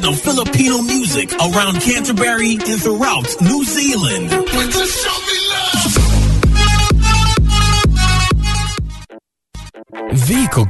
Original Filipino music around Canterbury and throughout New Zealand.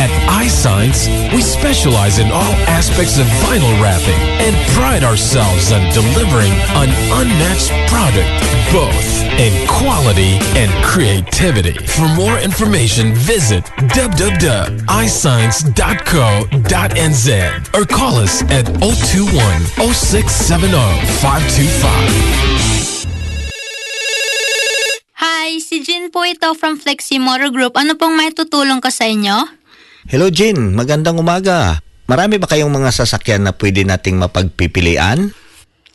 At iSigns, we specialize in all aspects of vinyl wrapping and pride ourselves on delivering an unmatched product, both in quality and creativity. For more information, visit www.iscience.co.nz or call us at 021 0670 525. Hi, si Jin po ito from Flexi Motor Group. Ano pong may tutulong ko sa inyo? Hello Jin, magandang umaga. Marami ba kayong mga sasakyan na pwede nating mapagpipilian?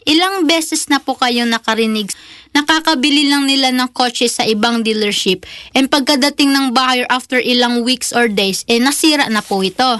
Ilang beses na po kayo nakarinig. Nakakabili lang nila ng kotse sa ibang dealership and pagkadating ng buyer after ilang weeks or days, eh nasira na po ito.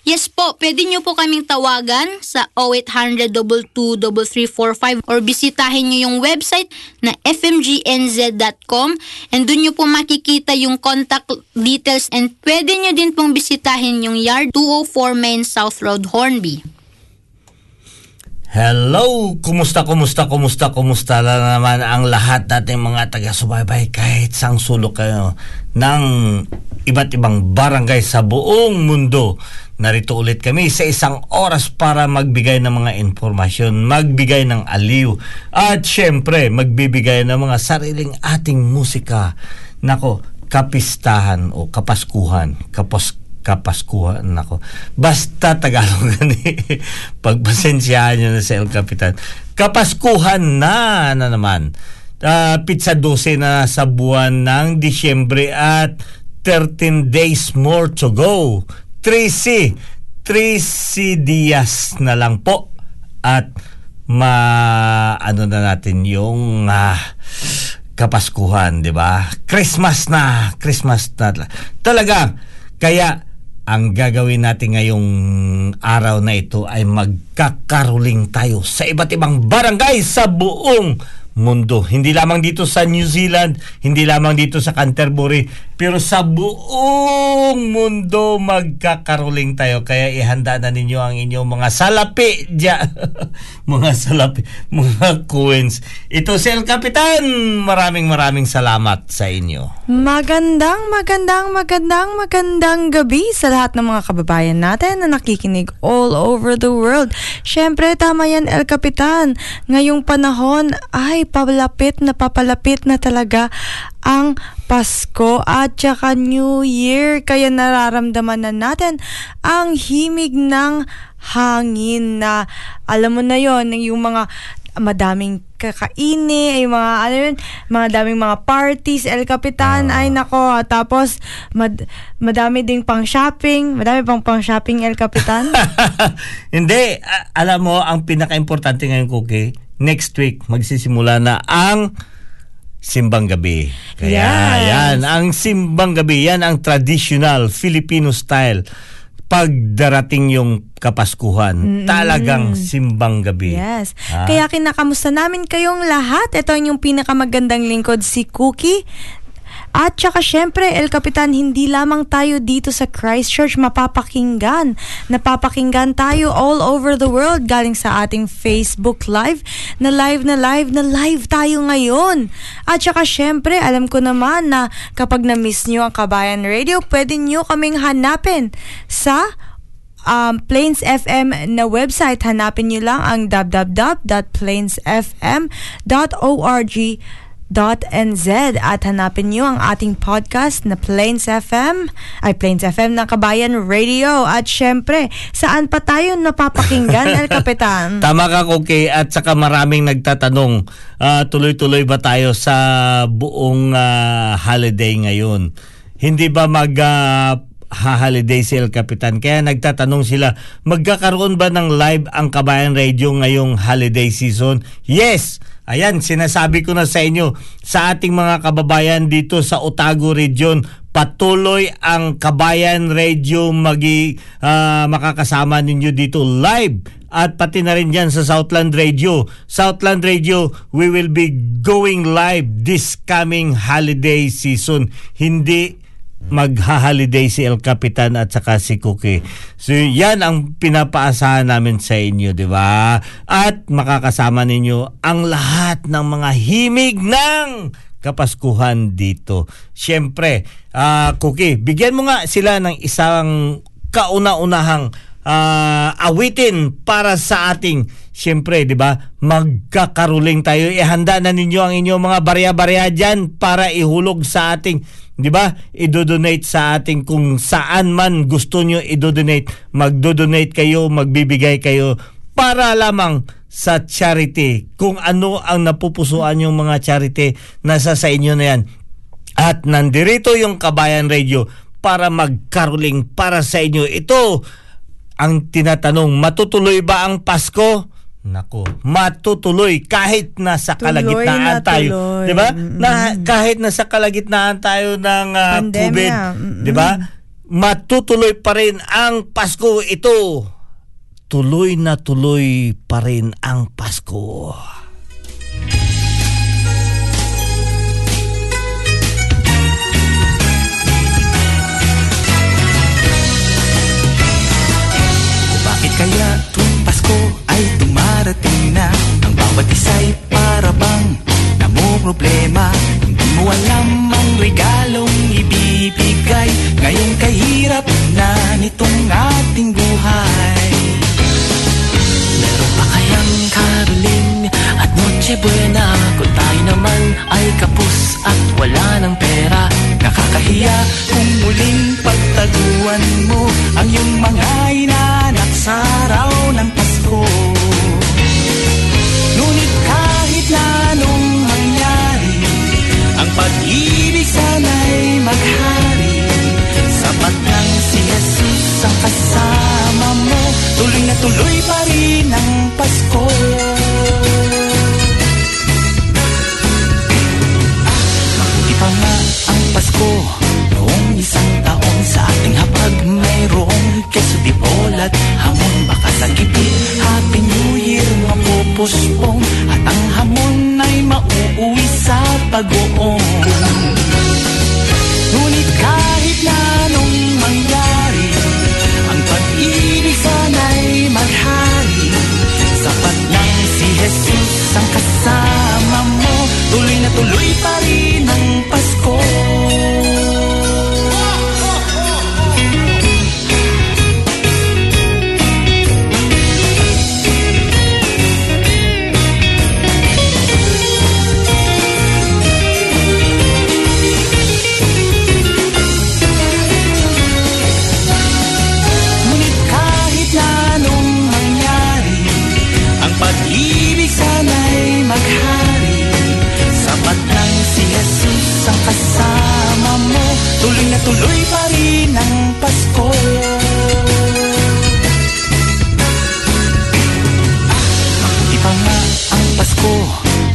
Yes po, pwede nyo po kaming tawagan sa 0800 22345 or bisitahin nyo yung website na fmgnz.com and dun nyo po makikita yung contact details and pwede nyo din pong bisitahin yung yard 204 Main South Road, Hornby. Hello! Kumusta, kumusta, kumusta, kumusta na naman ang lahat nating mga taga-subaybay kahit sang sulok kayo ng iba't ibang barangay sa buong mundo. Narito ulit kami sa isang oras para magbigay ng mga informasyon, magbigay ng aliw, at syempre magbibigay ng mga sariling ating musika. Nako, kapistahan o kapaskuhan, kapos kapaskuhan nako. Basta Tagalog ni pagpasensyahan niyo na sa El Capitan. Kapaskuhan na na naman. Uh, pizza 12 na sa buwan ng Disyembre at 13 days more to go. 3C. 3C Diaz na lang po. At ma ano na natin yung uh, kapaskuhan, 'di ba? Christmas na, Christmas na. Talaga kaya ang gagawin natin ngayong araw na ito ay magkakaroling tayo sa iba't ibang barangay sa buong mundo. Hindi lamang dito sa New Zealand, hindi lamang dito sa Canterbury, pero sa buong mundo magkakaroling tayo. Kaya ihanda na ninyo ang inyong mga salapi dyan. mga salapi, mga coins. Ito si El Capitan. Maraming maraming salamat sa inyo. Magandang, magandang, magandang, magandang gabi sa lahat ng mga kababayan natin na nakikinig all over the world. Siyempre, tama yan, El Capitan. Ngayong panahon ay papalapit na papalapit na talaga ang Pasko at saka New Year. Kaya nararamdaman na natin ang himig ng hangin na alam mo na yon yung mga madaming kakaini, yung mga ano yun, mga daming mga parties, El Capitan, ay nako, tapos mad, madami ding pang shopping, madami pang pang shopping El Capitan. Hindi, alam mo, ang pinaka-importante ngayon, Cookie, next week, magsisimula na ang Simbang Gabi. Kaya Yes. yan, ang Simbang Gabi, yan ang traditional Filipino style. Pag darating yung Kapaskuhan, talagang Simbang Gabi. Yes. Ah. Kaya kinakamusta namin kayong lahat. Ito yung pinakamagandang lingkod si Cookie. At saka syempre, El Capitan, hindi lamang tayo dito sa Christchurch mapapakinggan. Napapakinggan tayo all over the world galing sa ating Facebook Live na live na live na live tayo ngayon. At saka syempre, alam ko naman na kapag na-miss nyo ang Kabayan Radio, pwede nyo kaming hanapin sa um, Plains FM na website. Hanapin nyo lang ang www.plainsfm.org.nz at hanapin nyo ang ating podcast na Plains FM ay Plains FM ng Kabayan Radio at syempre saan pa tayo napapakinggan El Kapitan Tama ka, Cookie. At saka maraming nagtatanong, ah, tuloy-tuloy ba tayo sa buong ah, holiday ngayon? Hindi ba mag ah, ha-holiday si El Capitan? Kaya nagtatanong sila, magkakaroon ba ng live ang Kabayan Radio ngayong holiday season? Yes! Ayan, sinasabi ko na sa inyo, sa ating mga kababayan dito sa Otago Region, patuloy ang Kabayan Radio magi ah, makakasama ninyo dito live at pati na rin dyan sa Southland Radio. Southland Radio, we will be going live this coming holiday season. Hindi magha-holiday si El Capitan at saka si Cookie. So yan ang pinapaasahan namin sa inyo, di ba? At makakasama ninyo ang lahat ng mga himig ng Kapaskuhan dito. Siyempre, ah Cookie, bigyan mo nga sila ng isang kauna-unahang ah, awitin para sa ating Siyempre, 'di ba? Magkakaruling tayo. Ihanda na ninyo ang inyong mga barya-barya diyan para ihulog sa ating 'di ba? Idodonate sa ating kung saan man gusto nyo idodonate. Magdodonate kayo, magbibigay kayo para lamang sa charity. Kung ano ang napupusuan yung mga charity, nasa sa inyo na yan. At nandirito yung Kabayan Radio para magkaruling para sa inyo. Ito ang tinatanong, matutuloy ba ang Pasko? Nako, matutuloy kahit nasa Tuloy kalagitnaan na tayo. 'Di ba? Na kahit nasa kalagitnaan tayo ng Pandemya. COVID, Mm-mm. 'di ba? Matutuloy pa rin ang Pasko ito. Tuloy na tuloy pa rin ang Pasko. Pasko ay dumarating na. Ang bawat isa'y para bang problema Hindi mo alam ang regalong ibibigay. Ngayong kahirap Tuloy pa rin ang Pasko. Mabuti pa nga ang Pasko. Noong isang taon sa ating hapag Mayroong keso di at hamon Baka sa gipit Happy New Year mapupuspong At ang hamon ay mauuwi sa pag-uong pag-ibig sana'y maghari. Sapat lang si Jesus ang kasama mo. Tuloy na tuloy pa rin ang Pasko. Di pa nga ang Pasko.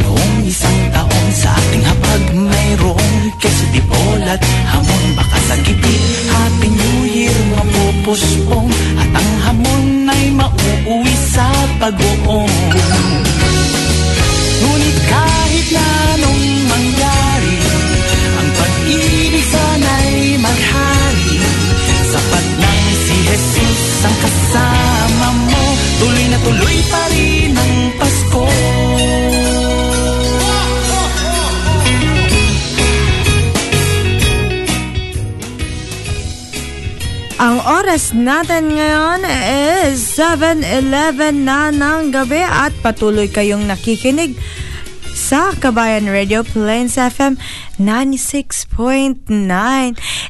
Noong isang taon sa ating hapag Mayroong keso di at hamon Baka sa gitid Happy New Year mapupuspong sa pag-uong Ngunit kahit na anong mangyari Ang pag-ibig sana'y maghari. Sapat lang si Jesus ang kasama mo Tuloy na tuloy pa rin oras natin ngayon is 7.11 na ng gabi at patuloy kayong nakikinig sa Kabayan Radio Plains FM 96.9.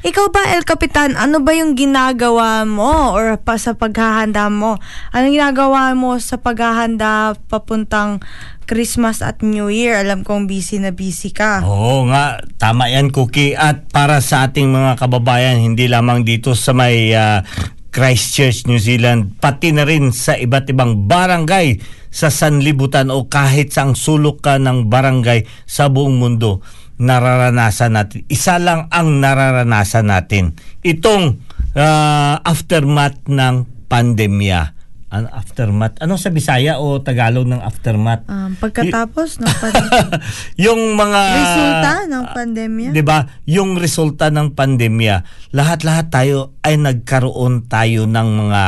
Ikaw ba, El Capitan, ano ba yung ginagawa mo or pa sa paghahanda mo? Anong ginagawa mo sa paghahanda papuntang Christmas at New Year? Alam kong busy na busy ka. Oo nga, tama yan Cookie. At para sa ating mga kababayan, hindi lamang dito sa may ah, Christchurch, New Zealand, pati na rin sa iba't ibang barangay sa sanlibutan o kahit sa ang sulok ka ng barangay sa buong mundo nararanasan natin. Isa lang ang nararanasan natin. Itong ah, aftermath ng pandemya. Ano aftermath? Ano sa Bisaya o Tagalog ng aftermath? Um, pagkatapos ng pan- yung mga resulta ng pandemya. 'di ba? Yung resulta ng pandemya, lahat-lahat tayo ay nagkaroon tayo ng mga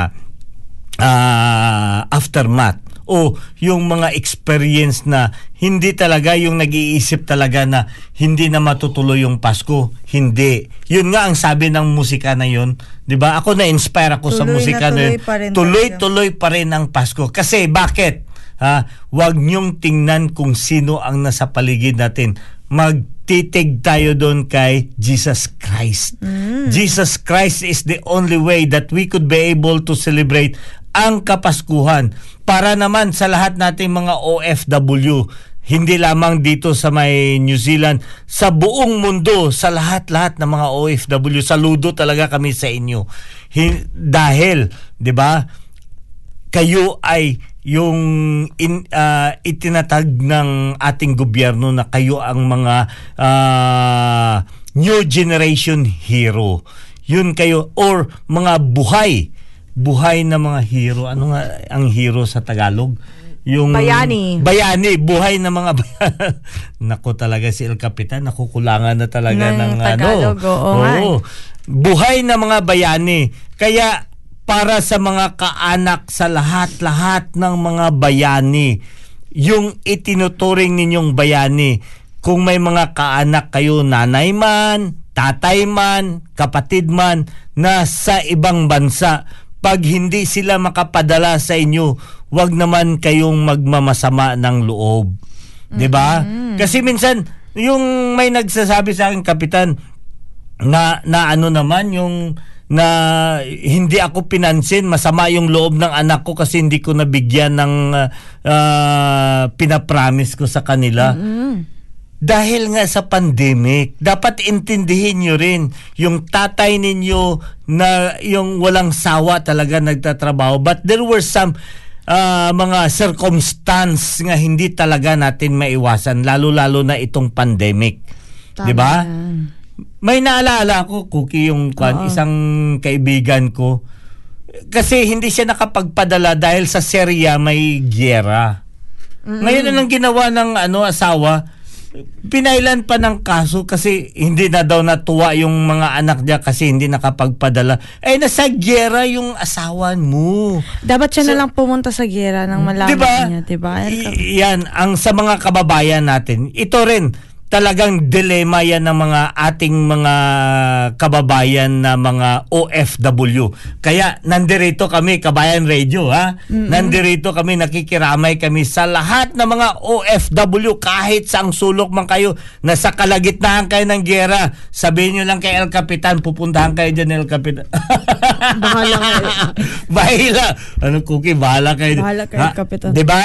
ah, aftermath o yung mga experience na hindi talaga yung nag-iisip talaga na hindi na matutuloy yung Pasko. Hindi. Yun nga ang sabi ng musika na yun. 'Di ba? Ako na-inspire ako sa Tuloy na musika tuloy yun. pa rin Tuloy-tuloy pa rin ang Pasko. Kasi bakit? Ha, wag niyong tingnan kung sino ang nasa paligid natin. Magtitig tayo doon kay Jesus Christ. Jesus Christ is the only way that we could be able to celebrate ang Kapaskuhan para naman sa lahat nating mga OFW hindi lamang dito sa may New Zealand, sa buong mundo, sa lahat-lahat ng mga OFW, saludo talaga kami sa inyo. Hi- dahil, 'di ba? kayo ay yung in, ah, itinatag ng ating gobyerno na kayo ang mga ah, new generation hero. Yun kayo or mga buhay buhay na mga hero. Ano nga ang hero sa Tagalog? Yung Bayani. Bayani, buhay na mga bayan. Nako talaga si El Capitan, nakukulangan na talaga Ng ng, Tagalog, ano. oo nga eh. Buhay na mga bayani. Kaya para sa mga kaanak sa lahat-lahat ng mga bayani, yung itinuturing ninyong bayani, kung may mga kaanak kayo, nanay man, tatay man, kapatid man, na sa ibang bansa, pag hindi sila makapadala sa inyo, wag naman kayong magmamasama ng loob. 'Di ba? Kasi minsan yung may nagsasabi sa akin kapitan na na ano naman yung na hindi ako pinansin masama yung loob ng anak ko kasi hindi ko nabigyan ng ah, ah, pinapromise ko sa kanila. Dahil nga sa pandemic, dapat intindihin nyo rin yung tatay ninyo na yung walang sawa talaga nagtatrabaho. But there were some ah, mga circumstance nga hindi talaga natin maiwasan, lalo-lalo na itong pandemic. Di ba? May naalala ko, Cookie, yung kwan, isang kaibigan ko. Kasi hindi siya nakapagpadala dahil sa Syria may gyera. Ngayon na lang ginawa ng ano asawa, pinailan pa ng kaso kasi hindi na daw natuwa yung mga anak niya kasi hindi nakapagpadala. Eh nasa gyera yung asawa mo. Dapat siya na lang pumunta sa gera nang malaman Diba? niya, diba? I- yan, ang sa mga kababayan natin, ito rin, talagang dilema yan ng mga ating mga kababayan na mga OFW. Kaya nandirito kami, Kabayan Radio, ha? Nandirito kami, nakikiramay kami sa lahat ng mga OFW, kahit saang sulok man kayo, nasa kalagitnaan kayo ng gera, sabihin nyo lang kay El Capitan, pupuntahan kayo dyan, El Capitan. Bahala kayo. bahala. Ano, Cookie, bahala kayo. Bahala kayo, Ha? Kapitan. Di ba?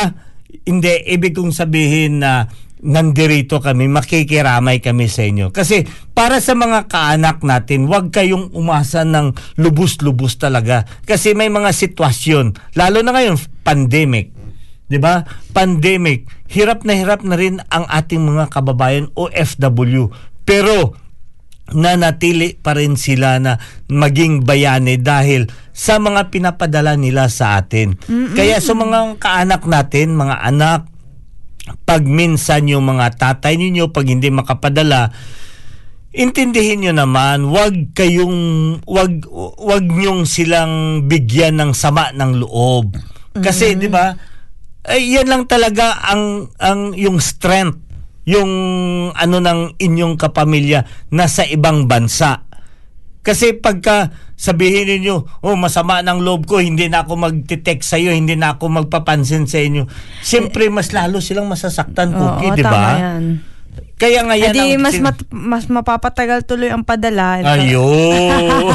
Hindi, ibig kong sabihin na nandirito kami, makikiramay kami sa inyo. Kasi para sa mga kaanak natin, huwag kayong umasa ng lubos-lubos talaga. Kasi may mga sitwasyon, lalo na ngayon, pandemic. 'Di ba? Pandemic. Hirap na hirap na rin ang ating mga kababayan OFW. Pero nanatili pa rin sila na maging bayani dahil sa mga pinapadala nila sa atin. Kaya sa mga kaanak natin, mga anak, pag minsan yung mga tatay ninyo, pag hindi makapadala, intindihin nyo naman, wag kayong, wag, wag nyong silang bigyan ng sama ng loob. Kasi, di ba, ay, yan lang talaga ang, ang yung strength, yung ano ng inyong kapamilya nasa ibang bansa. Kasi pagka sabihin ninyo, oh masama ng loob ko, hindi na ako magte-text sa iyo, hindi na ako magpapansin sa inyo. Siyempre mas lalo silang masasaktan cookie, Oo, di ba? Kaya nga yan Edi, ang mas, sin- mat- mas mapapatagal tuloy ang padala. Ayun.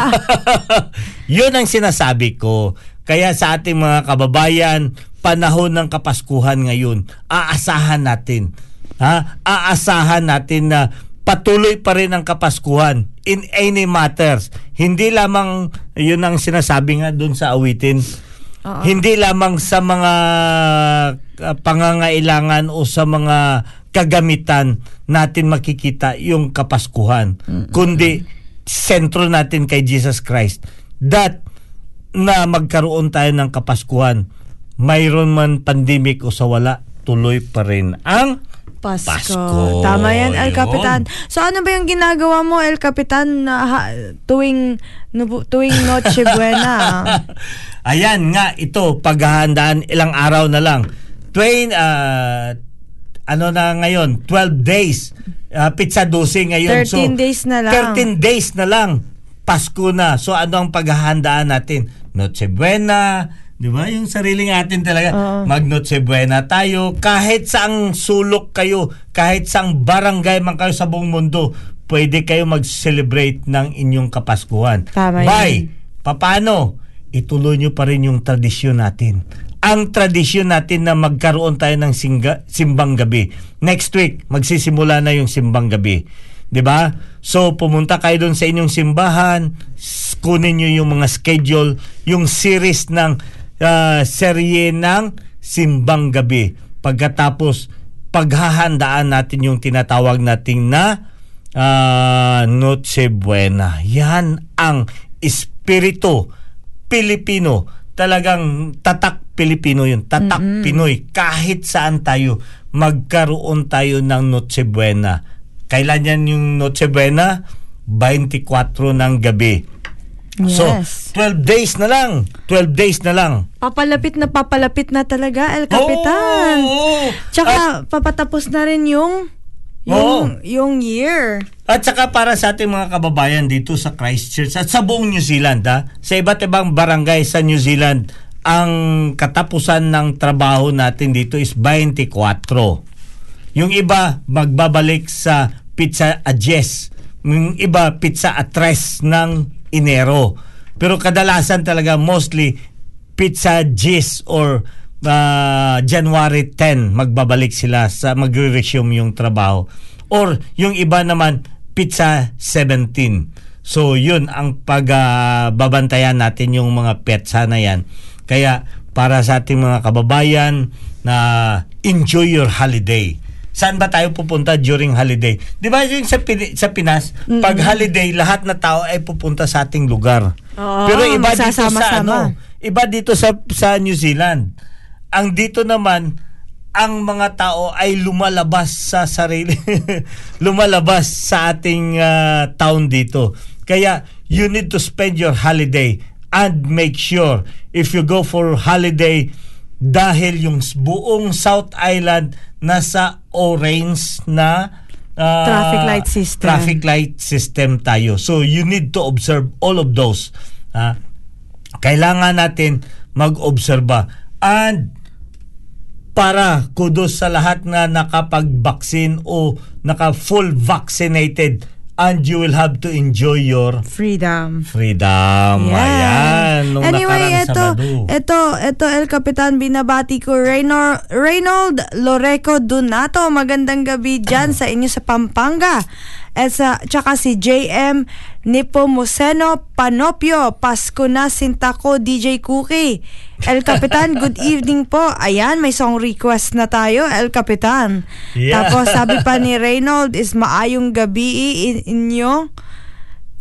Yun ang sinasabi ko. Kaya sa ating mga kababayan, panahon ng Kapaskuhan ngayon, aasahan natin. Ha? Aasahan natin na patuloy pa rin ang Kapaskuhan in any matters. Hindi lamang, yun ang sinasabi nga doon sa awitin, hindi lamang sa mga uh, pangangailangan o sa mga kagamitan natin makikita yung Kapaskuhan, kundi sentro natin kay Jesus Christ. That na magkaroon tayo ng Kapaskuhan, mayroon man pandemic o sa wala, tuloy pa rin ang Pasko. Pasko. Tama yan, El Yun. Capitan. So ano ba yung ginagawa mo, El Capitan, na ha- tuwing, nubu- tuwing Noche Buena? Ayan nga, ito, paghahandaan, ilang araw na lang. Twain, ah, ano na ngayon, 12 days. Ah, pizza 12 ngayon. 13 days na lang. 13 days na lang. Pasko na. So ano ang paghahandaan natin? Noche Buena, di ba? Yung sarili natin talaga. Oo. Mag Noche Buena tayo. Kahit saang sulok kayo, kahit saang barangay man kayo sa buong mundo, pwede kayo mag-celebrate ng inyong Kapaskuhan. Tama. Bye! Paano? Ituloy nyo pa rin yung tradisyon natin. Ang tradisyon natin na magkaroon tayo ng singga, simbang gabi. Next week, magsisimula na yung simbang gabi. 'Di ba? So, pumunta kayo doon sa inyong simbahan, kunin nyo yung mga schedule, yung series ng ah, serye ng simbang gabi. Pagkatapos, paghahandaan natin yung tinatawag nating na ah, Noche Buena. Yan ang espiritu Pilipino. Talagang tatak Pilipino yun. Tatak Pinoy. Kahit saan tayo, magkaroon tayo ng Noche Buena. Kailan yan yung Noche Buena? 24 ng gabi. So, Yes. 12 days na lang. 12 days na lang. papalapit na papalapit na talaga, El Capitan. Oo! Tsaka, papatapos na rin yung, yung, Oo. yung year. At saka para sa ating mga kababayan dito sa Christchurch at sa buong New Zealand, ha? sa iba't ibang barangay sa New Zealand, ang katapusan ng trabaho natin dito is 24. Yung iba, magbabalik sa pizza a Jess. Yung iba, pizza a tres ng Enero. Pero kadalasan talaga, mostly, pizza Jess or uh, January 10 magbabalik sila sa magre-resume yung trabaho. Or yung iba naman pizza 17. So yun ang pagbabantayan natin yung mga petsa na yan. Kaya para sa ating mga kababayan na enjoy your holiday. Saan ba tayo pupunta during holiday? 'Di ba yung sa, Pin- sa Pinas, pag holiday lahat na tao ay pupunta sa ating lugar. Oo, Pero iba dito sa ano, iba dito sa sa New Zealand. Ang dito naman ang mga tao ay lumalabas sa sarili, lumalabas sa ating ah, town dito. Kaya you need to spend your holiday and make sure if you go for holiday dahil yung buong South Island nasa orange na ah, Traffic light system. Traffic light system tayo. So you need to observe all of those. Ah, kailangan natin mag-obserba. And para kudos sa lahat na nakapag-vaccine o naka-full vaccinated and you will have to enjoy your Freedom. freedom. Ayan. Nung anyway, ito, ito, ito, El Capitan, binabati ko Reynor, Reynold Loreco Donato. Magandang gabi dyan sa inyo sa Pampanga. At sa, tsaka si JM Nipomuceno Panopio. Pasko na sintako DJ Cookie. El Capitan, good evening po. Ayan, may song request na tayo, El Capitan. Yeah. Tapos sabi pa ni Reynold is maayong gabi in, inyo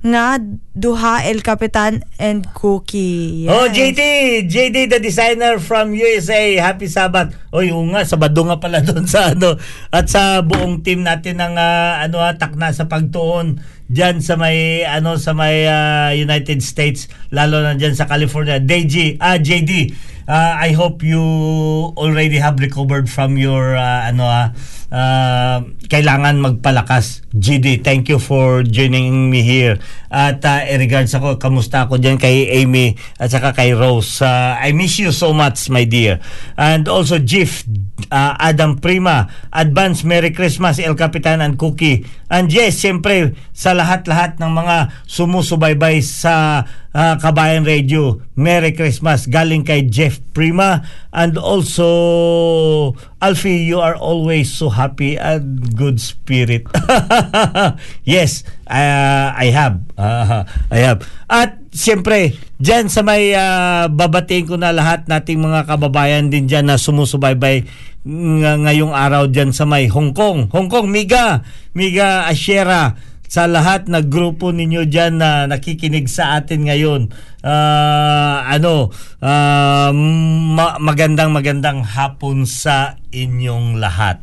nga duha El Capitan and Cookie. Yes. Oh, JD! JD, the designer from USA. Happy Sabbath. Oy, oo nga, Sabado nga pala doon sa ano. At sa buong team natin ng ah, ano, ah, takna sa pagtuon diyan sa may ano sa may ah, United States lalo na diyan sa California. DJ, ah JD, ah, I hope you already have recovered from your ah, ano ah, ah, kailangan magpalakas. JD, thank you for joining me here. At uh, regards ako, kamusta ako dyan kay Amy at saka kay Rose. Ah, I miss you so much, my dear. And also, Jif, ah, Adam Prima, Advance Merry Christmas, El Capitan and Cookie. And yes, siyempre, sa lahat-lahat ng mga sumusubaybay sa ah, Kabayan Radio, Merry Christmas. Galing kay Jeff Prima. And also, Alfie, you are always so happy and good spirit. yes, uh, I have. Uh, I have. At siyempre, dyan sa may uh, babatiin ko na lahat nating mga kababayan din dyan na sumusubaybay ng- ngayong araw dyan sa may Hong Kong. Hong Kong, Miga, Miga Ashera, sa lahat na grupo ninyo dyan na nakikinig sa atin ngayon. Ah, ano, ah, ma- magandang magandang hapon sa inyong lahat.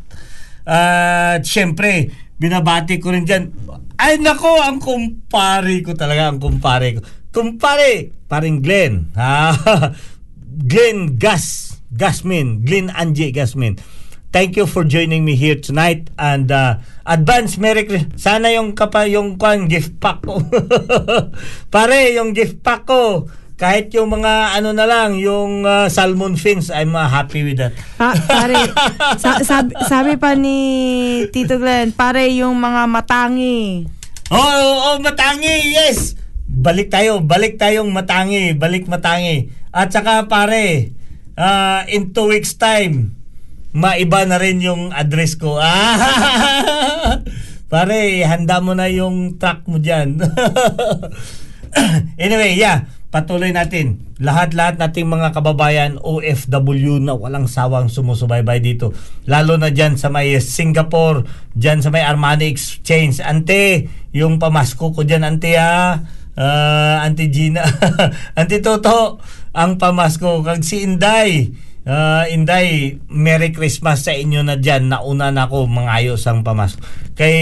At syempre, binabati ko rin dyan. Ay nako, ang kumpare ko talaga, ang kumpare ko. Kumpare, paring Glenn. Ha? Glenn Gas, Gasmin, Glenn Angie Gasmin. Thank you for joining me here tonight and uh, advance Merry Christmas. Sana yung kapa yung kwan gift pack ko. Pare, yung gift pack ko kahit yung mga ano na lang, yung uh, salmon fins, I'm uh, happy with that. Pa- pare, sa- sabi, sabi pa ni Tito Glenn, pare yung mga matangi. Oh, oh, oh, matangi, yes. Balik tayo, balik tayong matangi, balik matangi. At saka pare, ah, in two weeks time, maiba na rin yung address ko. Ah, pare, handa mo na yung truck mo dyan. anyway, yeah, patuloy natin. Lahat-lahat nating mga kababayan OFW na walang sawang sumusubaybay dito. Lalo na dyan sa may Singapore, dyan sa may Armani Exchange. Ante, yung pamasko ko dyan, ante ha. Ah, Auntie Gina, Auntie Toto, ang pamasko kag si Inday. Ah, Inday, Merry Christmas sa inyo na dyan. Nauna na ako mangayos ang pamasko. Kay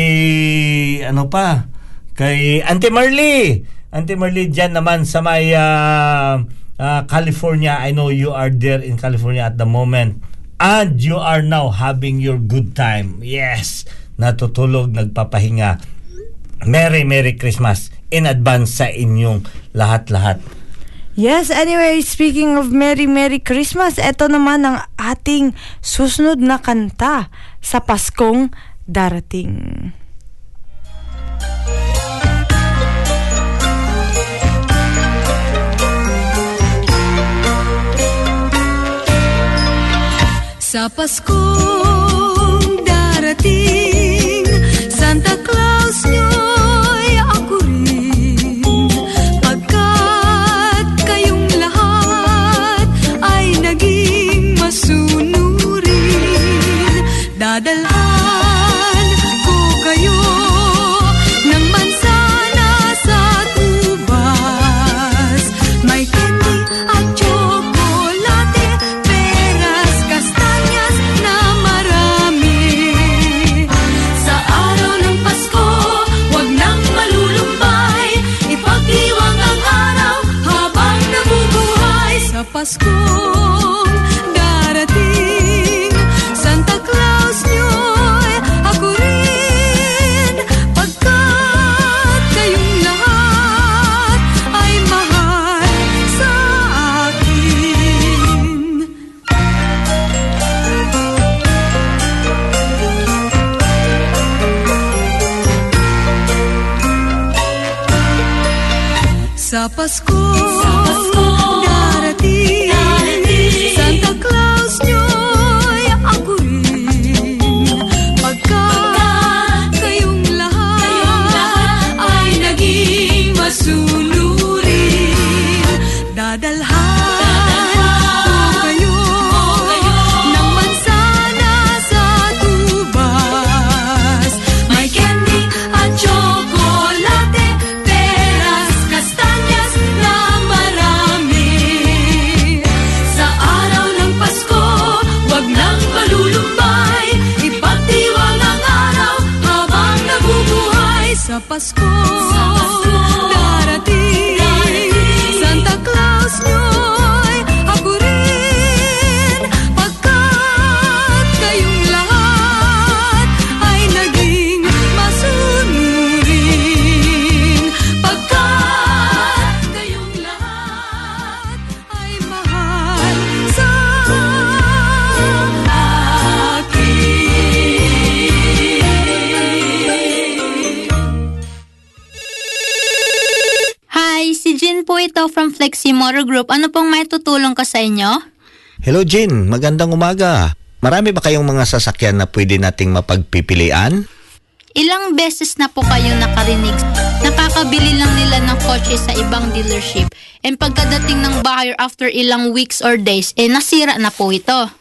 ano pa? Kay Auntie Marley. Auntie Marley dyan naman sa may ah, ah, California. I know you are there in California at the moment. And you are now having your good time. Yes, natutulog, nagpapahinga. Merry Merry Christmas in advance sa inyong lahat-lahat. Yes, anyway, speaking of Merry Merry Christmas, ito naman ang ating susunod na kanta sa Paskong darating. Sa Paskong darating, soon Motor Group. Ano pong may tutulong ka sa inyo? Hello Jin, magandang umaga. Marami ba kayong mga sasakyan na pwede nating mapagpipilian? Ilang beses na po kayo nakarinig. Nakakabili lang nila ng kotse sa ibang dealership. And pagkadating ng buyer after ilang weeks or days, eh nasira na po ito.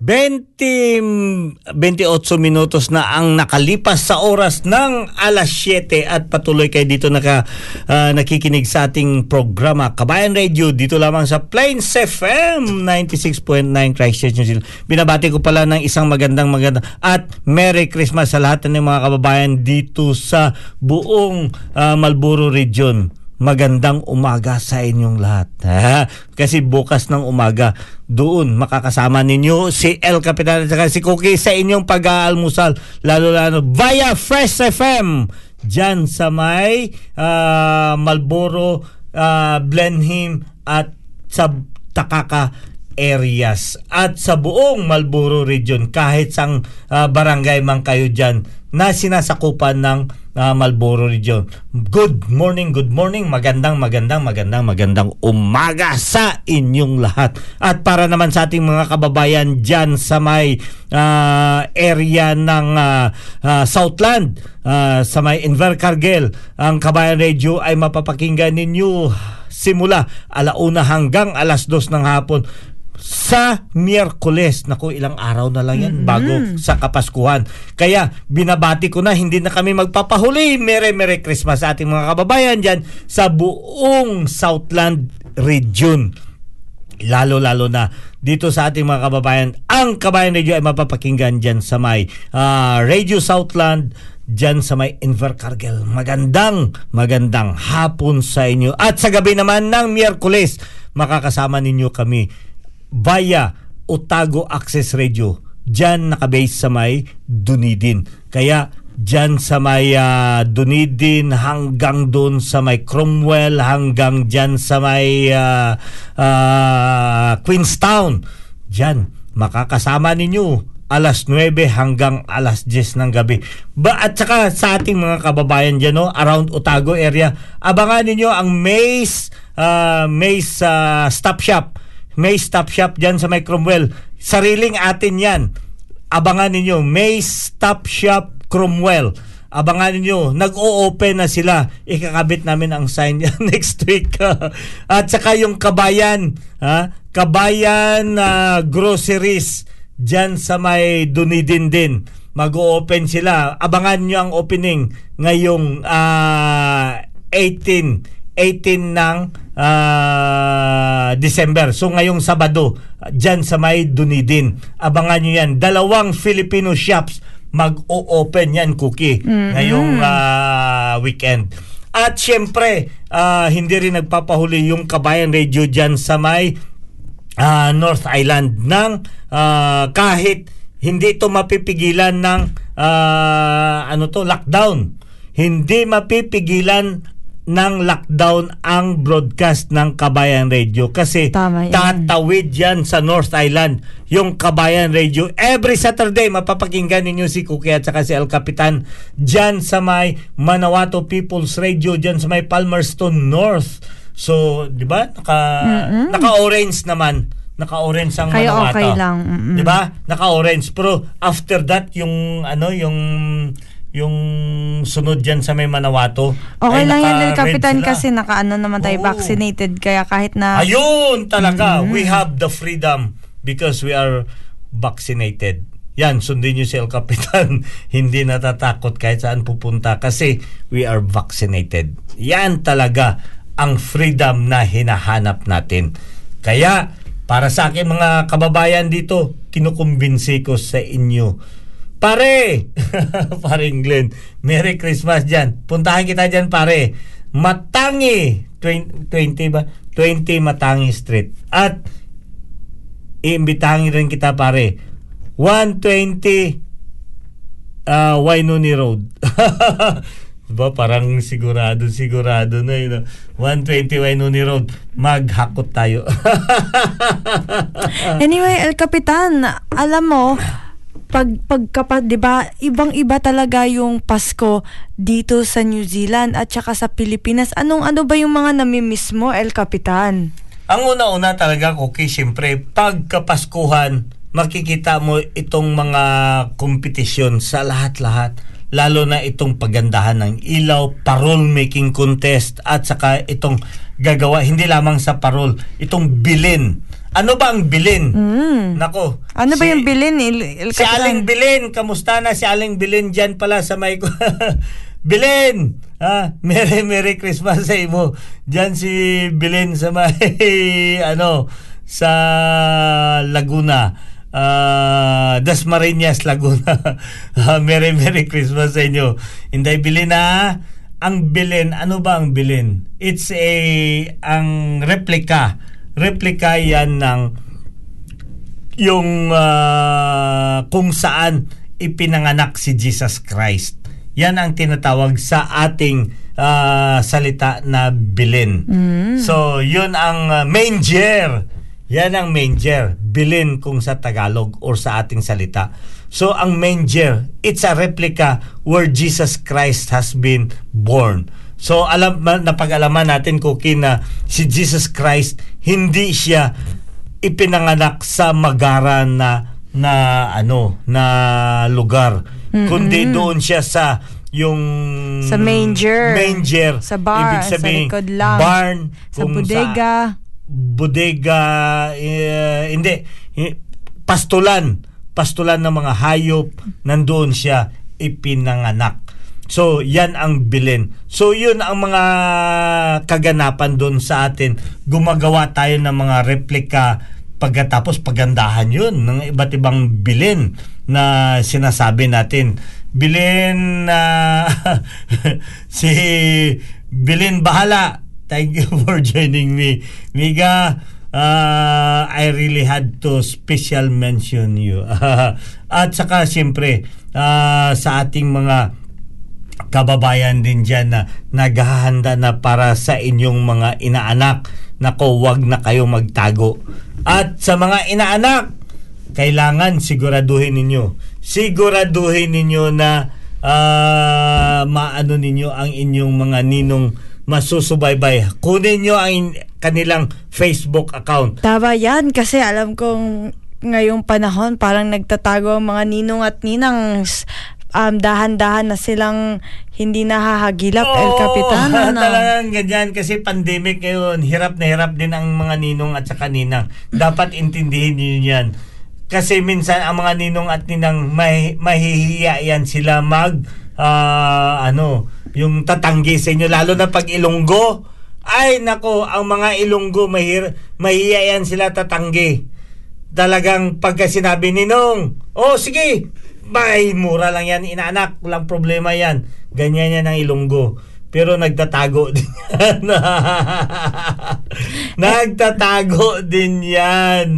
20, 28 minutos na ang nakalipas sa oras ng alas 7 at patuloy kayo dito naka, ah, nakikinig sa ating programa Kabayan Radio dito lamang sa Plains FM 96.9 Christchurch New Zealand. Binabati ko pala ng isang magandang maganda at Merry Christmas sa lahat ng mga kababayan dito sa buong ah, Marlboro Region magandang umaga sa inyong lahat. Ha? Kasi bukas ng umaga, doon makakasama ninyo si El Capitan at si Cookie sa inyong pag-aalmusal. Lalo-lalo via Fresh FM dyan sa may ah, Malboro, ah, Blenheim at sa Takaka areas at sa buong Malboro region kahit sang ah, barangay man kayo dyan na sinasakupan ng ah, Malboro region. Good morning, good morning. Magandang, magandang, magandang, magandang umaga sa inyong lahat. At para naman sa ating mga kababayan dyan sa may ah, area ng ah, ah, Southland, ah, sa may Invercargill, ang Kabayan Radio ay mapapakinggan ninyo simula alauna hanggang alas dos ng hapon sa Miyerkules. Naku, ilang araw na lang yan bago sa Kapaskuhan. Kaya binabati ko na, hindi na kami magpapahuli. Merry Merry Christmas sa ating mga kababayan dyan sa buong Southland Region lalo-lalo na dito sa ating mga kababayan. Ang Kabayan Radio ay mapapakinggan dyan sa may ah, Radio Southland, dyan sa may Invercargill. Magandang, magandang hapon sa inyo. At sa gabi naman ng Miyerkules, makakasama ninyo kami via Otago Access Radio. Dyan nakabase sa may Dunedin. Kaya dyan sa may ah, Dunedin hanggang doon sa may Cromwell hanggang dyan sa may ah, ah, Queenstown. Dyan makakasama ninyo alas 9 hanggang alas 10 ng gabi. Ba at saka sa ating mga kababayan diyan no, around Otago area, abangan ninyo ang Maze ah, Maze ah, Stop Shop. Maze Stop Shop diyan sa may Cromwell. Sariling atin 'yan. Abangan ninyo Maze Stop Shop Cromwell. Abangan ninyo, nag-o-open na sila. Ikakabit namin ang sign next week. At saka yung Kabayan, ha? Kabayan ah, Groceries dyan sa may Dunedin din. Mag-o-open sila. Abangan nyo ang opening ngayong ah, 18 18 ng ah, December. So ngayong Sabado, dyan sa may Dunedin. Abangan nyo yan. Dalawang Filipino shops mag-o-open yan, Cookie, ngayong ah, weekend. At syempre, ah, hindi rin nagpapahuli yung Kabayan Radio dyan sa may ah, North Island ng ah, kahit hindi ito mapipigilan ng ah, ano to lockdown. Hindi mapipigilan ng lockdown ang broadcast ng Kabayan Radio. Kasi Tama yan. tatawid yan sa North Island yung Kabayan Radio. Every Saturday mapapakinggan ninyo si Cookie at saka si El Capitan dyan sa may Manawato People's Radio dyan sa may Palmerston North. So di ba? Naka naka-orange naman. Naka-orange ang Kaya Manawato. okay lang. Di ba? Naka-orange. Pero after that yung ano yung yung sunod dyan sa may Manawato Okay ay lang yan, Capitan, sila. kasi nakaano naman tayo Oo. vaccinated. Kaya kahit na... Ayun talaga. We have the freedom because we are vaccinated. Yan, sundin nyo si El Capitan. Hindi natatakot kahit saan pupunta kasi we are vaccinated. Yan talaga ang freedom na hinahanap natin. Kaya, para sa akin mga kababayan dito, kinukumbinsi ko sa inyo. Pare! Paring Glenn, Merry Christmas dyan. Puntahan kita dyan, pare. Matangi! 20, 20 ba? 20 Matangi Street. At iimbitahan rin kita pare 120 uh, Wainuni Road diba parang sigurado sigurado na yun ah. 120 Wainuni Road maghakot tayo Anyway, El Capitan, alam mo, pag pagkapa, 'di ba, ibang-iba talaga yung Pasko dito sa New Zealand at saka sa Pilipinas. Anong ano ba yung mga namimiss mo, El Capitan? Ang una-una talaga, Cookie, siyempre, pagkapaskuhan, makikita mo itong mga kompetisyon sa lahat-lahat. Lalo na itong pagandahan ng ilaw, parol making contest, at saka itong gagawa, hindi lamang sa parol, itong bilin. Ano ba ang bilin? Nako. Ano ba si- yung bilin, El, El Si? Aling Bilin, kamusta na si Aling Bilin dyan pala sa may... Bilin! Ah, Merry Merry Christmas sa imo. Dyan si Bilin sa may... ano, sa Laguna. Ah, Dasmariñas, Laguna. Ah, Merry Merry Christmas sa inyo. Inday Bilin na ang bilin, ano ba ang bilin? It's a ang replica. Replica yan ng yung ah, kung saan ipinanganak si Jesus Christ. Yan ang tinatawag sa ating ah, salita na bilin. So, yun ang ah, manger. Yan ang manger. Bilin kung sa Tagalog or sa ating salita. So, ang manger, it's a replica where Jesus Christ has been born. So, alam napag-alaman natin, Cookie, na si Jesus Christ, hindi siya ipinanganak sa magaran na na ano na lugar kundi doon siya sa yung Sa manger. manger Sa bar, ibig sabihin sa likod lang. barn Sa bodega. bodega, eh, hindi, eh, pastulan, pastulan ng mga hayop, nandoon siya ipinanganak. So, yan ang bilin. So, yun ang mga kaganapan doon sa atin. Gumagawa tayo ng mga replika pagkatapos pagandahan yun ng iba't ibang bilin na sinasabi natin. Bilin na si Bilin Bahala. Thank you for joining me. Miga, uh, I really had to special mention you. At saka siyempre uh, sa ating mga kababayan din dyan na naghahanda na para sa inyong mga inaanak. Nako, wag na kayo magtago. At sa mga inaanak, kailangan siguraduhin ninyo. Siguraduhin ninyo na ah, maano ninyo ang inyong mga ninong masusubaybay. Kunin nyo ang kanilang Facebook account. Tama yan kasi alam kong ngayong panahon parang nagtatago ang mga ninong at ninang um, dahan-dahan na silang hindi nahahagilap El Capitan. Oo, ano? talagang ganyan kasi pandemic ngayon, hirap na hirap din ang mga ninong at saka ninang. Dapat intindihin niyo yan. Kasi minsan ang mga ninong at ninang may, mahihiya yan sila mag ah, ano, yung tatanggi sa inyo lalo na pag Ilonggo. Ay nako, ang mga Ilonggo mahir mahihiya yan sila tatanggi. Talagang pagka sinabi ni Nong, oh sige, bay, mura lang yan, inaanak, walang problema yan. Ganyan yan ang Ilonggo. Pero nagtatago din yan. nagtatago din yan.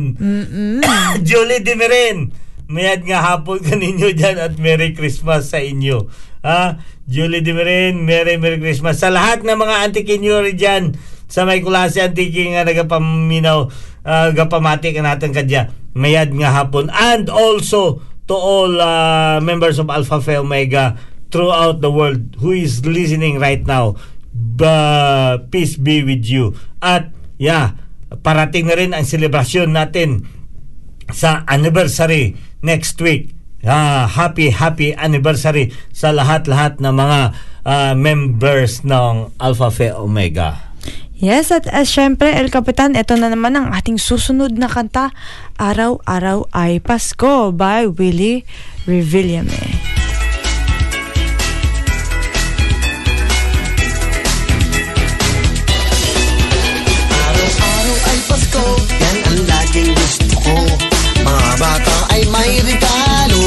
Julie Dimirin, mayad nga hapon ka ninyo dyan at Merry Christmas sa inyo. Ha? Julie Dimirin, Merry Merry Christmas. Sa lahat ng mga antikinyori dyan, sa may kulasi antiki nga nagapaminaw, uh, gapamati ka natin kadya. Mayad nga hapon. And also, to all uh, members of Alpha Phi Omega throughout the world who is listening right now. Ba, peace be with you. At yeah, parating na rin ang selebrasyon natin sa anniversary next week. Ah, happy happy anniversary sa lahat-lahat ng mga ah, members ng Alpha Phi Omega. Yes, at as syempre, El Capitan, ito na naman ang ating susunod na kanta, Araw-Araw ay Pasko by Willie Revillame. Araw-araw ay Pasko, yan ang laging gusto ko. Mga bata ay may regalo.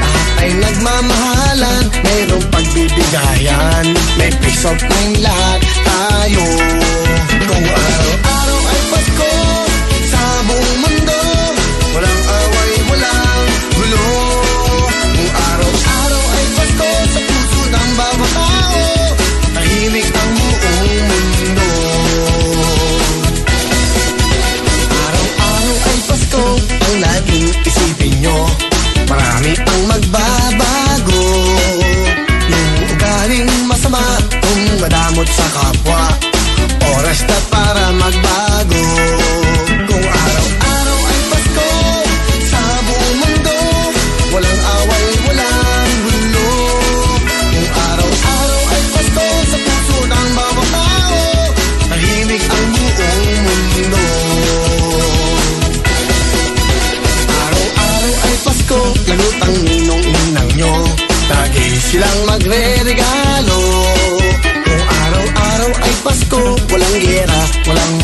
Lahat ay nagmamahalan, mayroong pagbibigayan. May peace of mind lahat tayo Walang gera,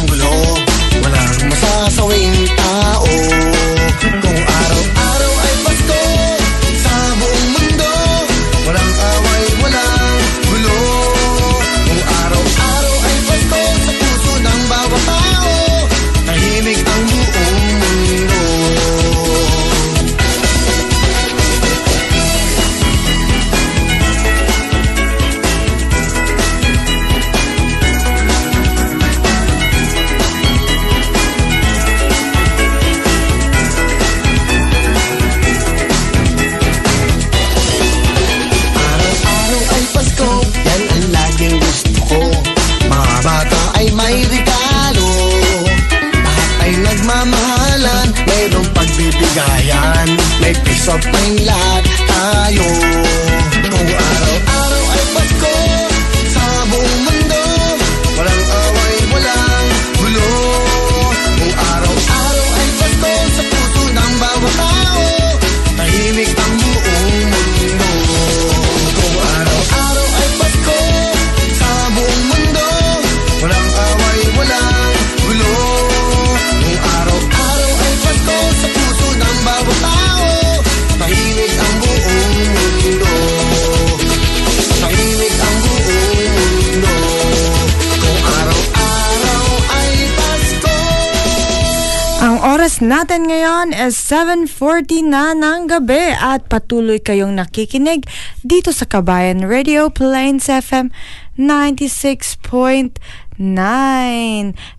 natin ngayon is 7.40 na ng gabi at patuloy kayong nakikinig dito sa Kabayan Radio Plains FM 96.9.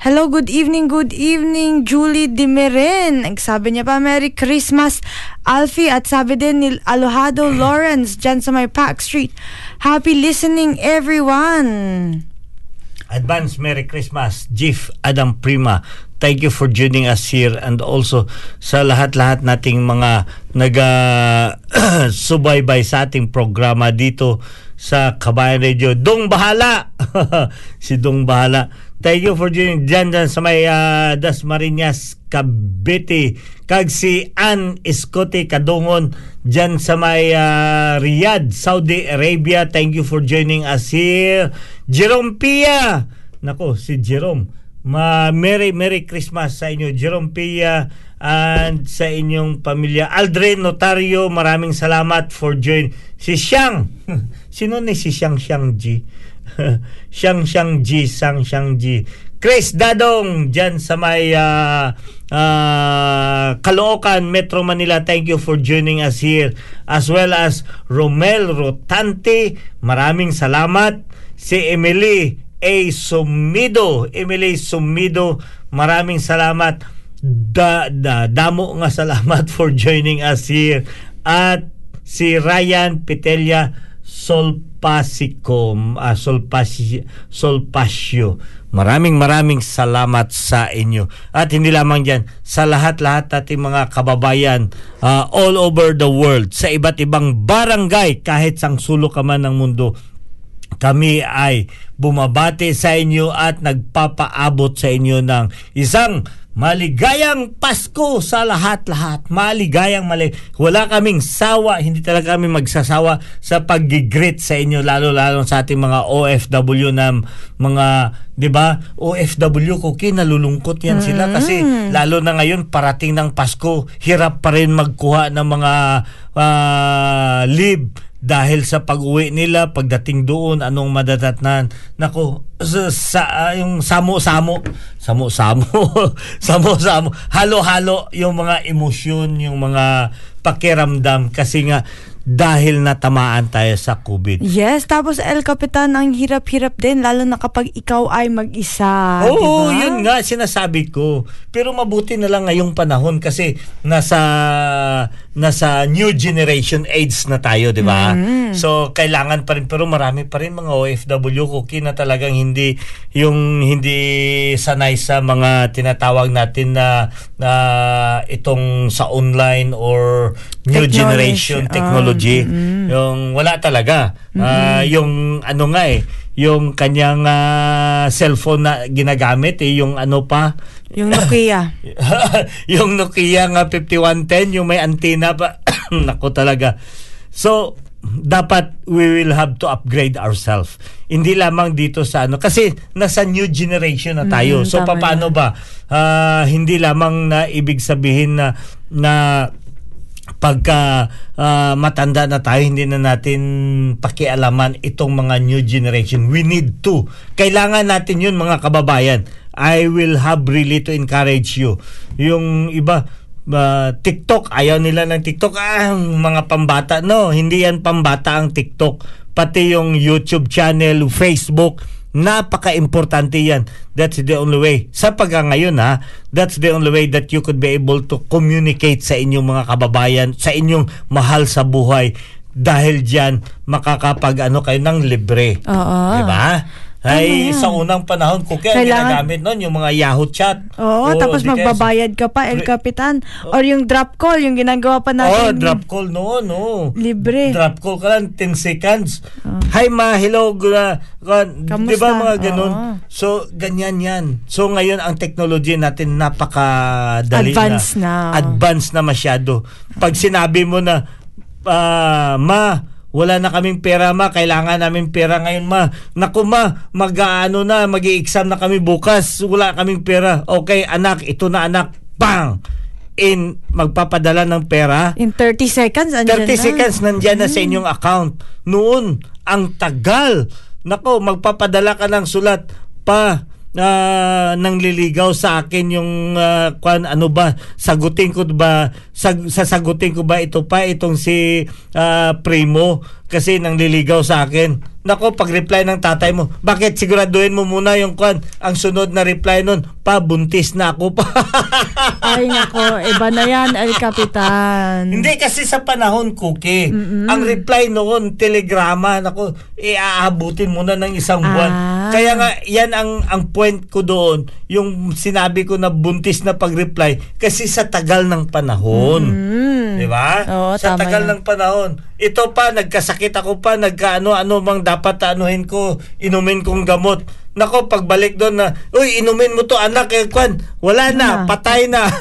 Hello, good evening, good evening, Julie Dimirin. Sabi niya pa, Merry Christmas, Alfie. At sabi din ni Alohado Lawrence dyan sa may Park Street. Happy listening, everyone. Advance Merry Christmas, Jeff Adam Prima. Thank you for joining us here and also sa lahat-lahat nating mga naga-subaybay sa ating programa dito sa Kabayan Radio. Dong Bahala! si Dong Bahala. Thank you for joining dyan, dyan sa may ah, Dasmariñas, Cavite. Kag si Ann Escote Kadungon dyan sa may ah, Riyadh, Saudi Arabia. Thank you for joining us here. Jerome Pia! Nako, si Jerome. Ma Merry Merry Christmas sa inyo Jerome Pia and sa inyong pamilya. Aldrin Notario, maraming salamat for join. Si Xiang. Sino ni si Xiang Xiang G? Xiang Xiang G, Sang Xiang G. Chris Dadong dyan sa may ah, ah, Caloocan, Metro Manila. Thank you for joining us here. As well as Romel Rotante. Maraming salamat. Si Emily A. Sumido. Emily Sumido. Maraming salamat. Da, da, damo nga salamat for joining us here. At si Ryan Pitelia Solpasico, ah, Solpasi, Solpasio. Maraming maraming salamat sa inyo. At hindi lamang dyan, sa lahat-lahat ating mga kababayan ah, all over the world, sa iba't ibang barangay, kahit sang sulok ka man ng mundo, kami ay bumabati sa inyo at nagpapaabot sa inyo ng isang maligayang Pasko sa lahat-lahat. Maligayang mali. Wala kaming sawa, hindi talaga kami magsasawa sa pag-greet sa inyo lalo-lalo sa ating mga OFW na mga 'di ba? OFW ko kinalulungkot yan sila kasi lalo na ngayon parating ng Pasko, hirap pa rin magkuha ng mga ah, leave dahil sa pag-uwi nila, pagdating doon, anong madadatnan. Nako, sa, sa ah, yung samo-samo, samo-samo, samo-samo, halo-halo yung mga emosyon, yung mga pakiramdam. Kasi nga dahil natamaan tayo sa COVID. Yes, tapos El Capitan, ang hirap-hirap din, lalo na kapag ikaw ay mag-isa. Oo, diba? yun nga sinasabi ko. Pero mabuti na lang ngayong panahon kasi nasa nasa new generation age na tayo, 'di ba? So kailangan pa rin pero marami pa rin mga OFW cookie na talagang hindi yung hindi sanay sa mga tinatawag natin na na itong sa online or new Technology. generation Ah, technology. Yung wala talaga. Ah, yung ano nga eh, yung kanyang ah, cellphone na ginagamit eh, yung ano pa, Yung Nokia. yung Nokia nga 5110, yung may antenna pa. Nako talaga. So, dapat we will have to upgrade ourselves. Hindi lamang dito sa ano kasi nasa new generation na tayo. Mm, so paano ba Ah, hindi lamang na ibig sabihin na na pagka ah, matanda na tayo hindi na natin pakialaman itong mga new generation. We need to. Kailangan natin yun mga kababayan. I will have really to encourage you. Yung iba ah, TikTok ayaw nila ng TikTok. Ah, mga pambata. No hindi yan pambata ang TikTok. Pati yung YouTube channel Facebook napaka-importante yan. That's the only way. Sa pagka ngayon ha, that's the only way that you could be able to communicate sa inyong mga kababayan, sa inyong mahal sa buhay. Dahil dyan, makakapag ano kayo ng libre. Oo. Diba? Ay, yan. sa unang panahon ko kaya Kailangan- ginagamit noon yung mga Yahoo chat. Oo, tapos di kaya- magbabayad ka pa, El Capitan. Or yung drop call, yung ginagawa pa Oh, natin. drop call noon, no. Libre. Drop call ka lang, 10 seconds. Hi ma, hello, Kamusta? di ba mga ganun? Oo. So, ganyan yan. So, ngayon, ang technology natin napakadali Advance na. Advance na masyado. Pag sinabi mo na, ah, ma, wala na kaming pera ma, kailangan namin pera ngayon ma. Naku ma, mag-ano na, mag exam na kami bukas, wala kaming pera. Okay anak, ito na anak, bang! In, magpapadala ng pera. In 30 seconds, andyan 30 na. seconds nandyan na sa inyong account. Noon, ang tagal. Nako, magpapadala ka ng sulat pa ah, nangliligaw sa akin yung ah, kwan ano ba sagutin ko ba sag, sasagutin ko ba ito pa itong si ah, Primo kasi nangliligaw sa akin. Nako, pag-reply ng tatay mo, bakit siguraduhin mo muna yung kwan? Ang sunod na reply nun, pa, buntis na ako pa. Ay nako, iba na yan, El Capitan. Hindi kasi sa panahon, Cookie, ang reply noon, telegrama, nako, iaabutin mo na ng isang buwan. Ah. Kaya nga, yan ang, ang point ko doon, yung sinabi ko na buntis na pag-reply, kasi sa tagal ng panahon. Di ba? Oo, sa tama tagal yan. ng panahon. Ito pa, nagkasakit ako pa, nagkaano-ano bang dapat anuhin ko, inumin kong gamot. Nako, pagbalik doon na, uy, inumin mo to anak, eh, kwan, wala na, patay na.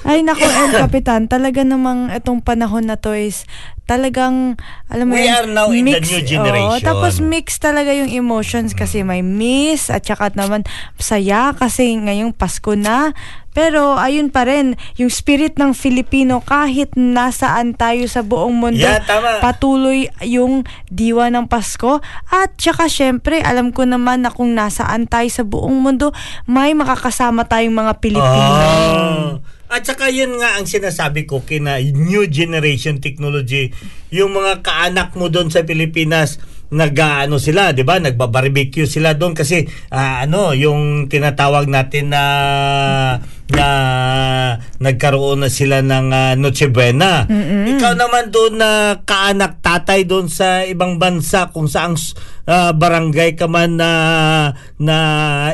Ay nako, El Capitan, talaga namang itong panahon na to is talagang, alam mo We yun, are now in the new generation. Oo, tapos mix talaga yung emotions kasi may miss at saka naman saya kasi ngayong Pasko na. Pero ayun pa rin, yung spirit ng Filipino kahit nasaan tayo sa buong mundo, Yeah, tama. patuloy yung diwa ng Pasko. At saka syempre, alam ko naman na kung nasaan tayo sa buong mundo, may makakasama tayong mga Pilipino. Ah. At saka yun nga ang sinasabi ko kina new generation technology. Yung mga kaanak mo doon sa Pilipinas, nag-ano sila, 'di ba? Nagba-barbecue sila doon kasi ah, ano, yung tinatawag natin na na nagkaroon na sila ng ah, Noche Buena. Ikaw naman doon na kaanak tatay doon sa ibang bansa kung saang ah, barangay ka man na na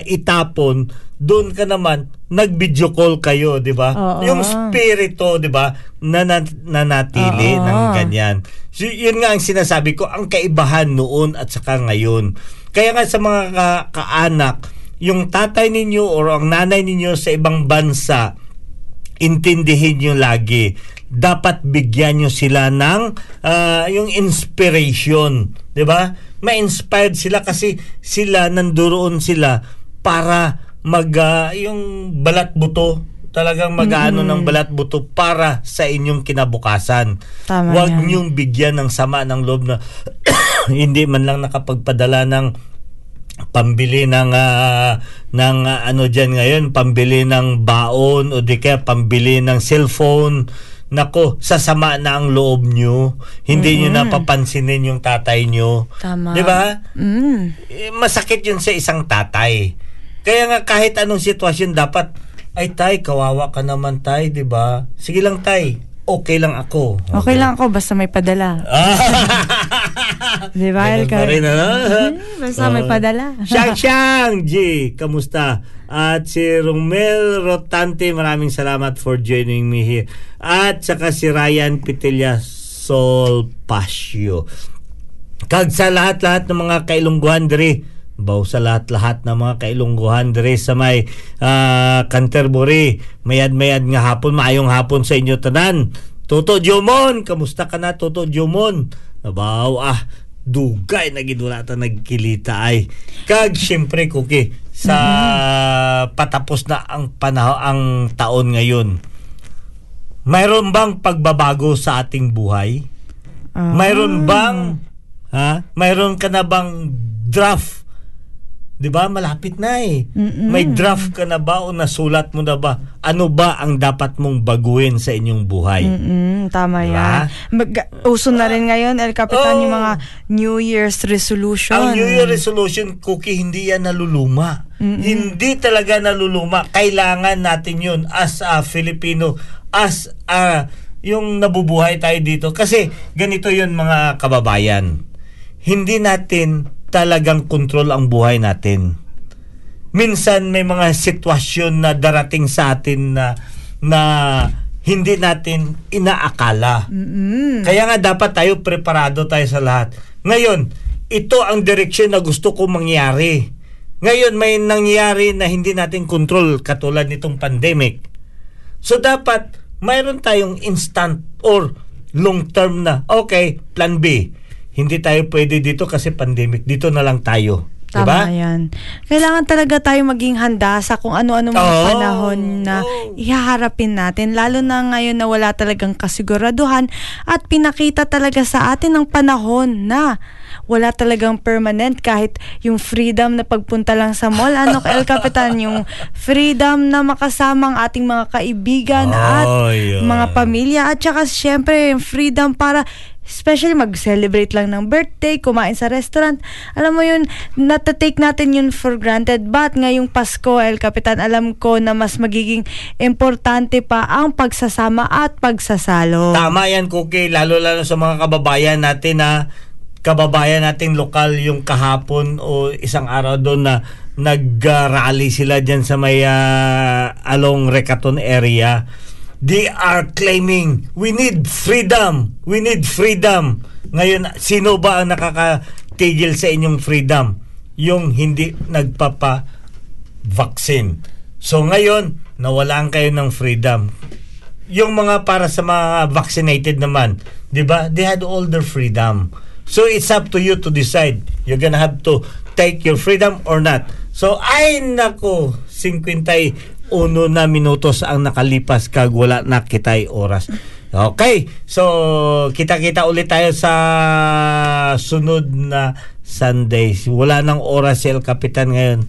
itapon, doon ka naman nag-video call kayo, 'di ba? Yung spirito, 'di ba? Na, na nanatili Oo. ng ganyan. So, yun nga ang sinasabi ko, ang kaibahan noon at saka ngayon. Kaya nga sa mga ka- kaanak, yung tatay ninyo or ang nanay ninyo sa ibang bansa, intindihin nyo lagi. Dapat bigyan nyo sila ng ah, yung inspiration. ba? Ma-inspired sila kasi sila nandoon sila para mag ah, yung balat buto talagang mag-ano ng balat buto para sa inyong kinabukasan. Tama Huwag yan. niyong bigyan ng sama ng loob na hindi man lang nakapagpadala ng pambili ng ah, ng ah, ano diyan ngayon? Pambili ng baon o di kaya pambili ng cellphone. Nako sasama na ang loob nyo. Hindi nyo napapansinin yung tatay nyo. Tama. di ba? Mm. Eh, masakit yun sa isang tatay. Kaya nga kahit anong sitwasyon dapat ay tay kawawa ka naman tay di ba? Sige lang tay okay lang ako. Okay. lang ako, basta may padala. Di ba, Ganun pa rin, ano? Mm, Basta may Oo. padala. Siyang Siyang G, kamusta? At si Romel Rotante, maraming salamat for joining me here. At saka si Ryan Pitilla Sol Pasio. Kag sa lahat-lahat ng mga kailungguhan diri, baw sa lahat-lahat ng mga kailungguhan diri sa may ah, Canterbury, mayad-mayad nga hapon, maayong hapon sa inyo tanan. Toto Jomon, kamusta ka na Toto Jomon? Abaw ah, dugay na gid wala ta nagkilita ay. Kag syempre kuki sa patapos na ang panahon ang taon ngayon. Mayroon bang pagbabago sa ating buhay? Ah. Mayroon bang ha? Mayroon ka na bang draft? 'Di ba? Malapit na eh. May draft ka na ba o nasulat mo na ba? Ano ba ang dapat mong baguhin sa inyong buhay? Mm, tama Diba? yan. Mag- uso na rin ngayon, El Capitan, Oh. yung mga New Year's resolution. Ang New Year resolution, Cookie, hindi yan naluluma. Hindi talaga naluluma. Kailangan natin yun as a Filipino, as a yung nabubuhay tayo dito. Kasi ganito yun mga kababayan. Hindi natin talagang control ang buhay natin. Minsan may mga sitwasyon na darating sa atin na na hindi natin inaakala. Kaya nga dapat tayo preparado tayo sa lahat. Ngayon, ito ang direksyon na gusto ko mangyari. Ngayon may nangyari na hindi natin control katulad nitong pandemic. So dapat mayroon tayong instant or long term na okay, plan B. Hindi tayo pwede dito kasi pandemic. Dito na lang tayo. Tama Diba? yan. Kailangan talaga tayo maging handa sa kung ano-ano mga Oo. panahon na ihaharapin natin. Lalo na ngayon na wala talagang kasiguraduhan at pinakita talaga sa atin ng panahon na wala talagang permanent kahit yung freedom na pagpunta lang sa mall. Ano, El Capitan, yung freedom na makasama ang ating mga kaibigan at Ay, ay. mga pamilya at saka syempre yung freedom para especially mag-celebrate lang ng birthday, kumain sa restaurant. Alam mo yun, natatake natin yun for granted. But ngayong Pasko, El Capitan, alam ko na mas magiging importante pa ang pagsasama at pagsasalo. Tama yan, Cookie. Lalo-lalo sa mga kababayan natin na kababayan nating lokal yung kahapon o isang araw doon na nag-rally sila dyan sa may ah, along Recaton area. They are claiming, we need freedom. We need freedom. Ngayon, sino ba ang nakakatigil sa inyong freedom? Yung hindi nagpapa-vaccine. So ngayon, nawalan kayo ng freedom yung mga para sa mga vaccinated naman, 'di ba? They had all their freedom. So it's up to you to decide. You're gonna have to take your freedom or not. So ay nako, 51 na minutos ang nakalipas kag wala na kitay oras. Okay, so kita-kita ulit tayo sa sunod na Sunday. Wala nang oras si El Capitan ngayon.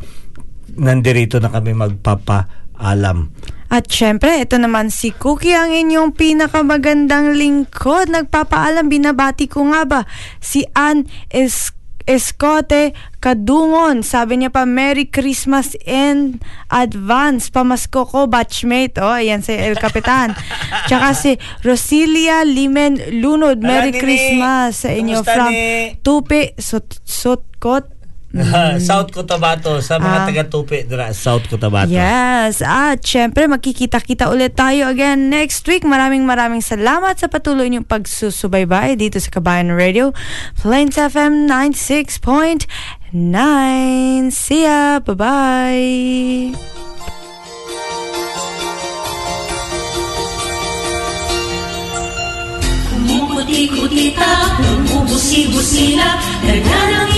Nandirito na kami magpapaalam. At syempre, ito naman si Cookie ang inyong pinakamagandang lingkod. Nagpapaalam, binabati ko nga ba si Ann es Escote Kadungon. Sabi niya pa, Merry Christmas in advance. Pamasko ko, batchmate. Oh, ayan si El Capitan. Tsaka si Rosilia Limen Lunod. Merry. Christmas sa inyo from? Tupi, Sut South Cotabato sa mga Ah. taga-tupi dira South Cotabato. Yes. At syempre, magkikita-kita ulit tayo again next week. Maraming maraming salamat sa patuloy niyong pagsusubaybay dito sa Kabayan Radio. Plains FM 96.9. See ya. Bye-bye. Kumukuti-kutita, bumubusi-busila Ganyan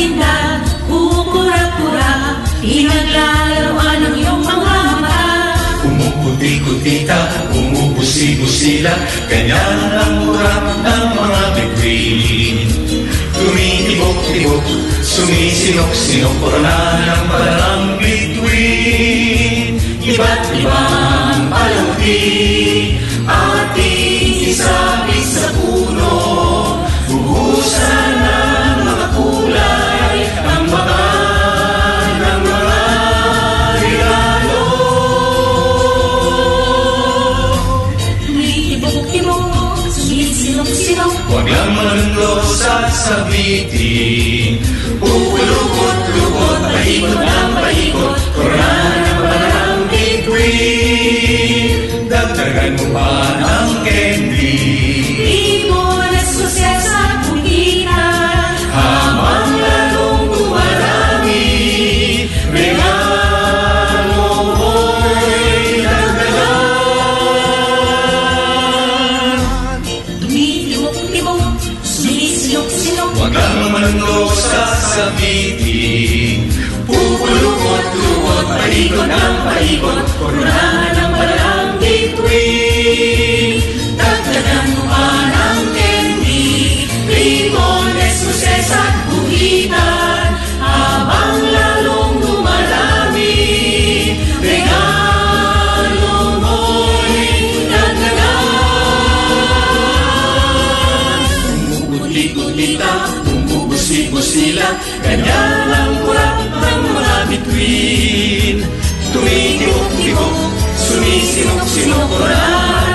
tinda, kukura-kura Pinaglalaroan ng iyong mga mata. Kumukuti-kutita, umubusi-busila Ganyan ang urap ng mga bituin Tumitibok-tibok, sumisinok-sinok Korona ng palang bituin Iba't ibang palamuti ganyan ang kurap ng mga bituin. Tumitigok-tigok, sumisinok-sinok oras.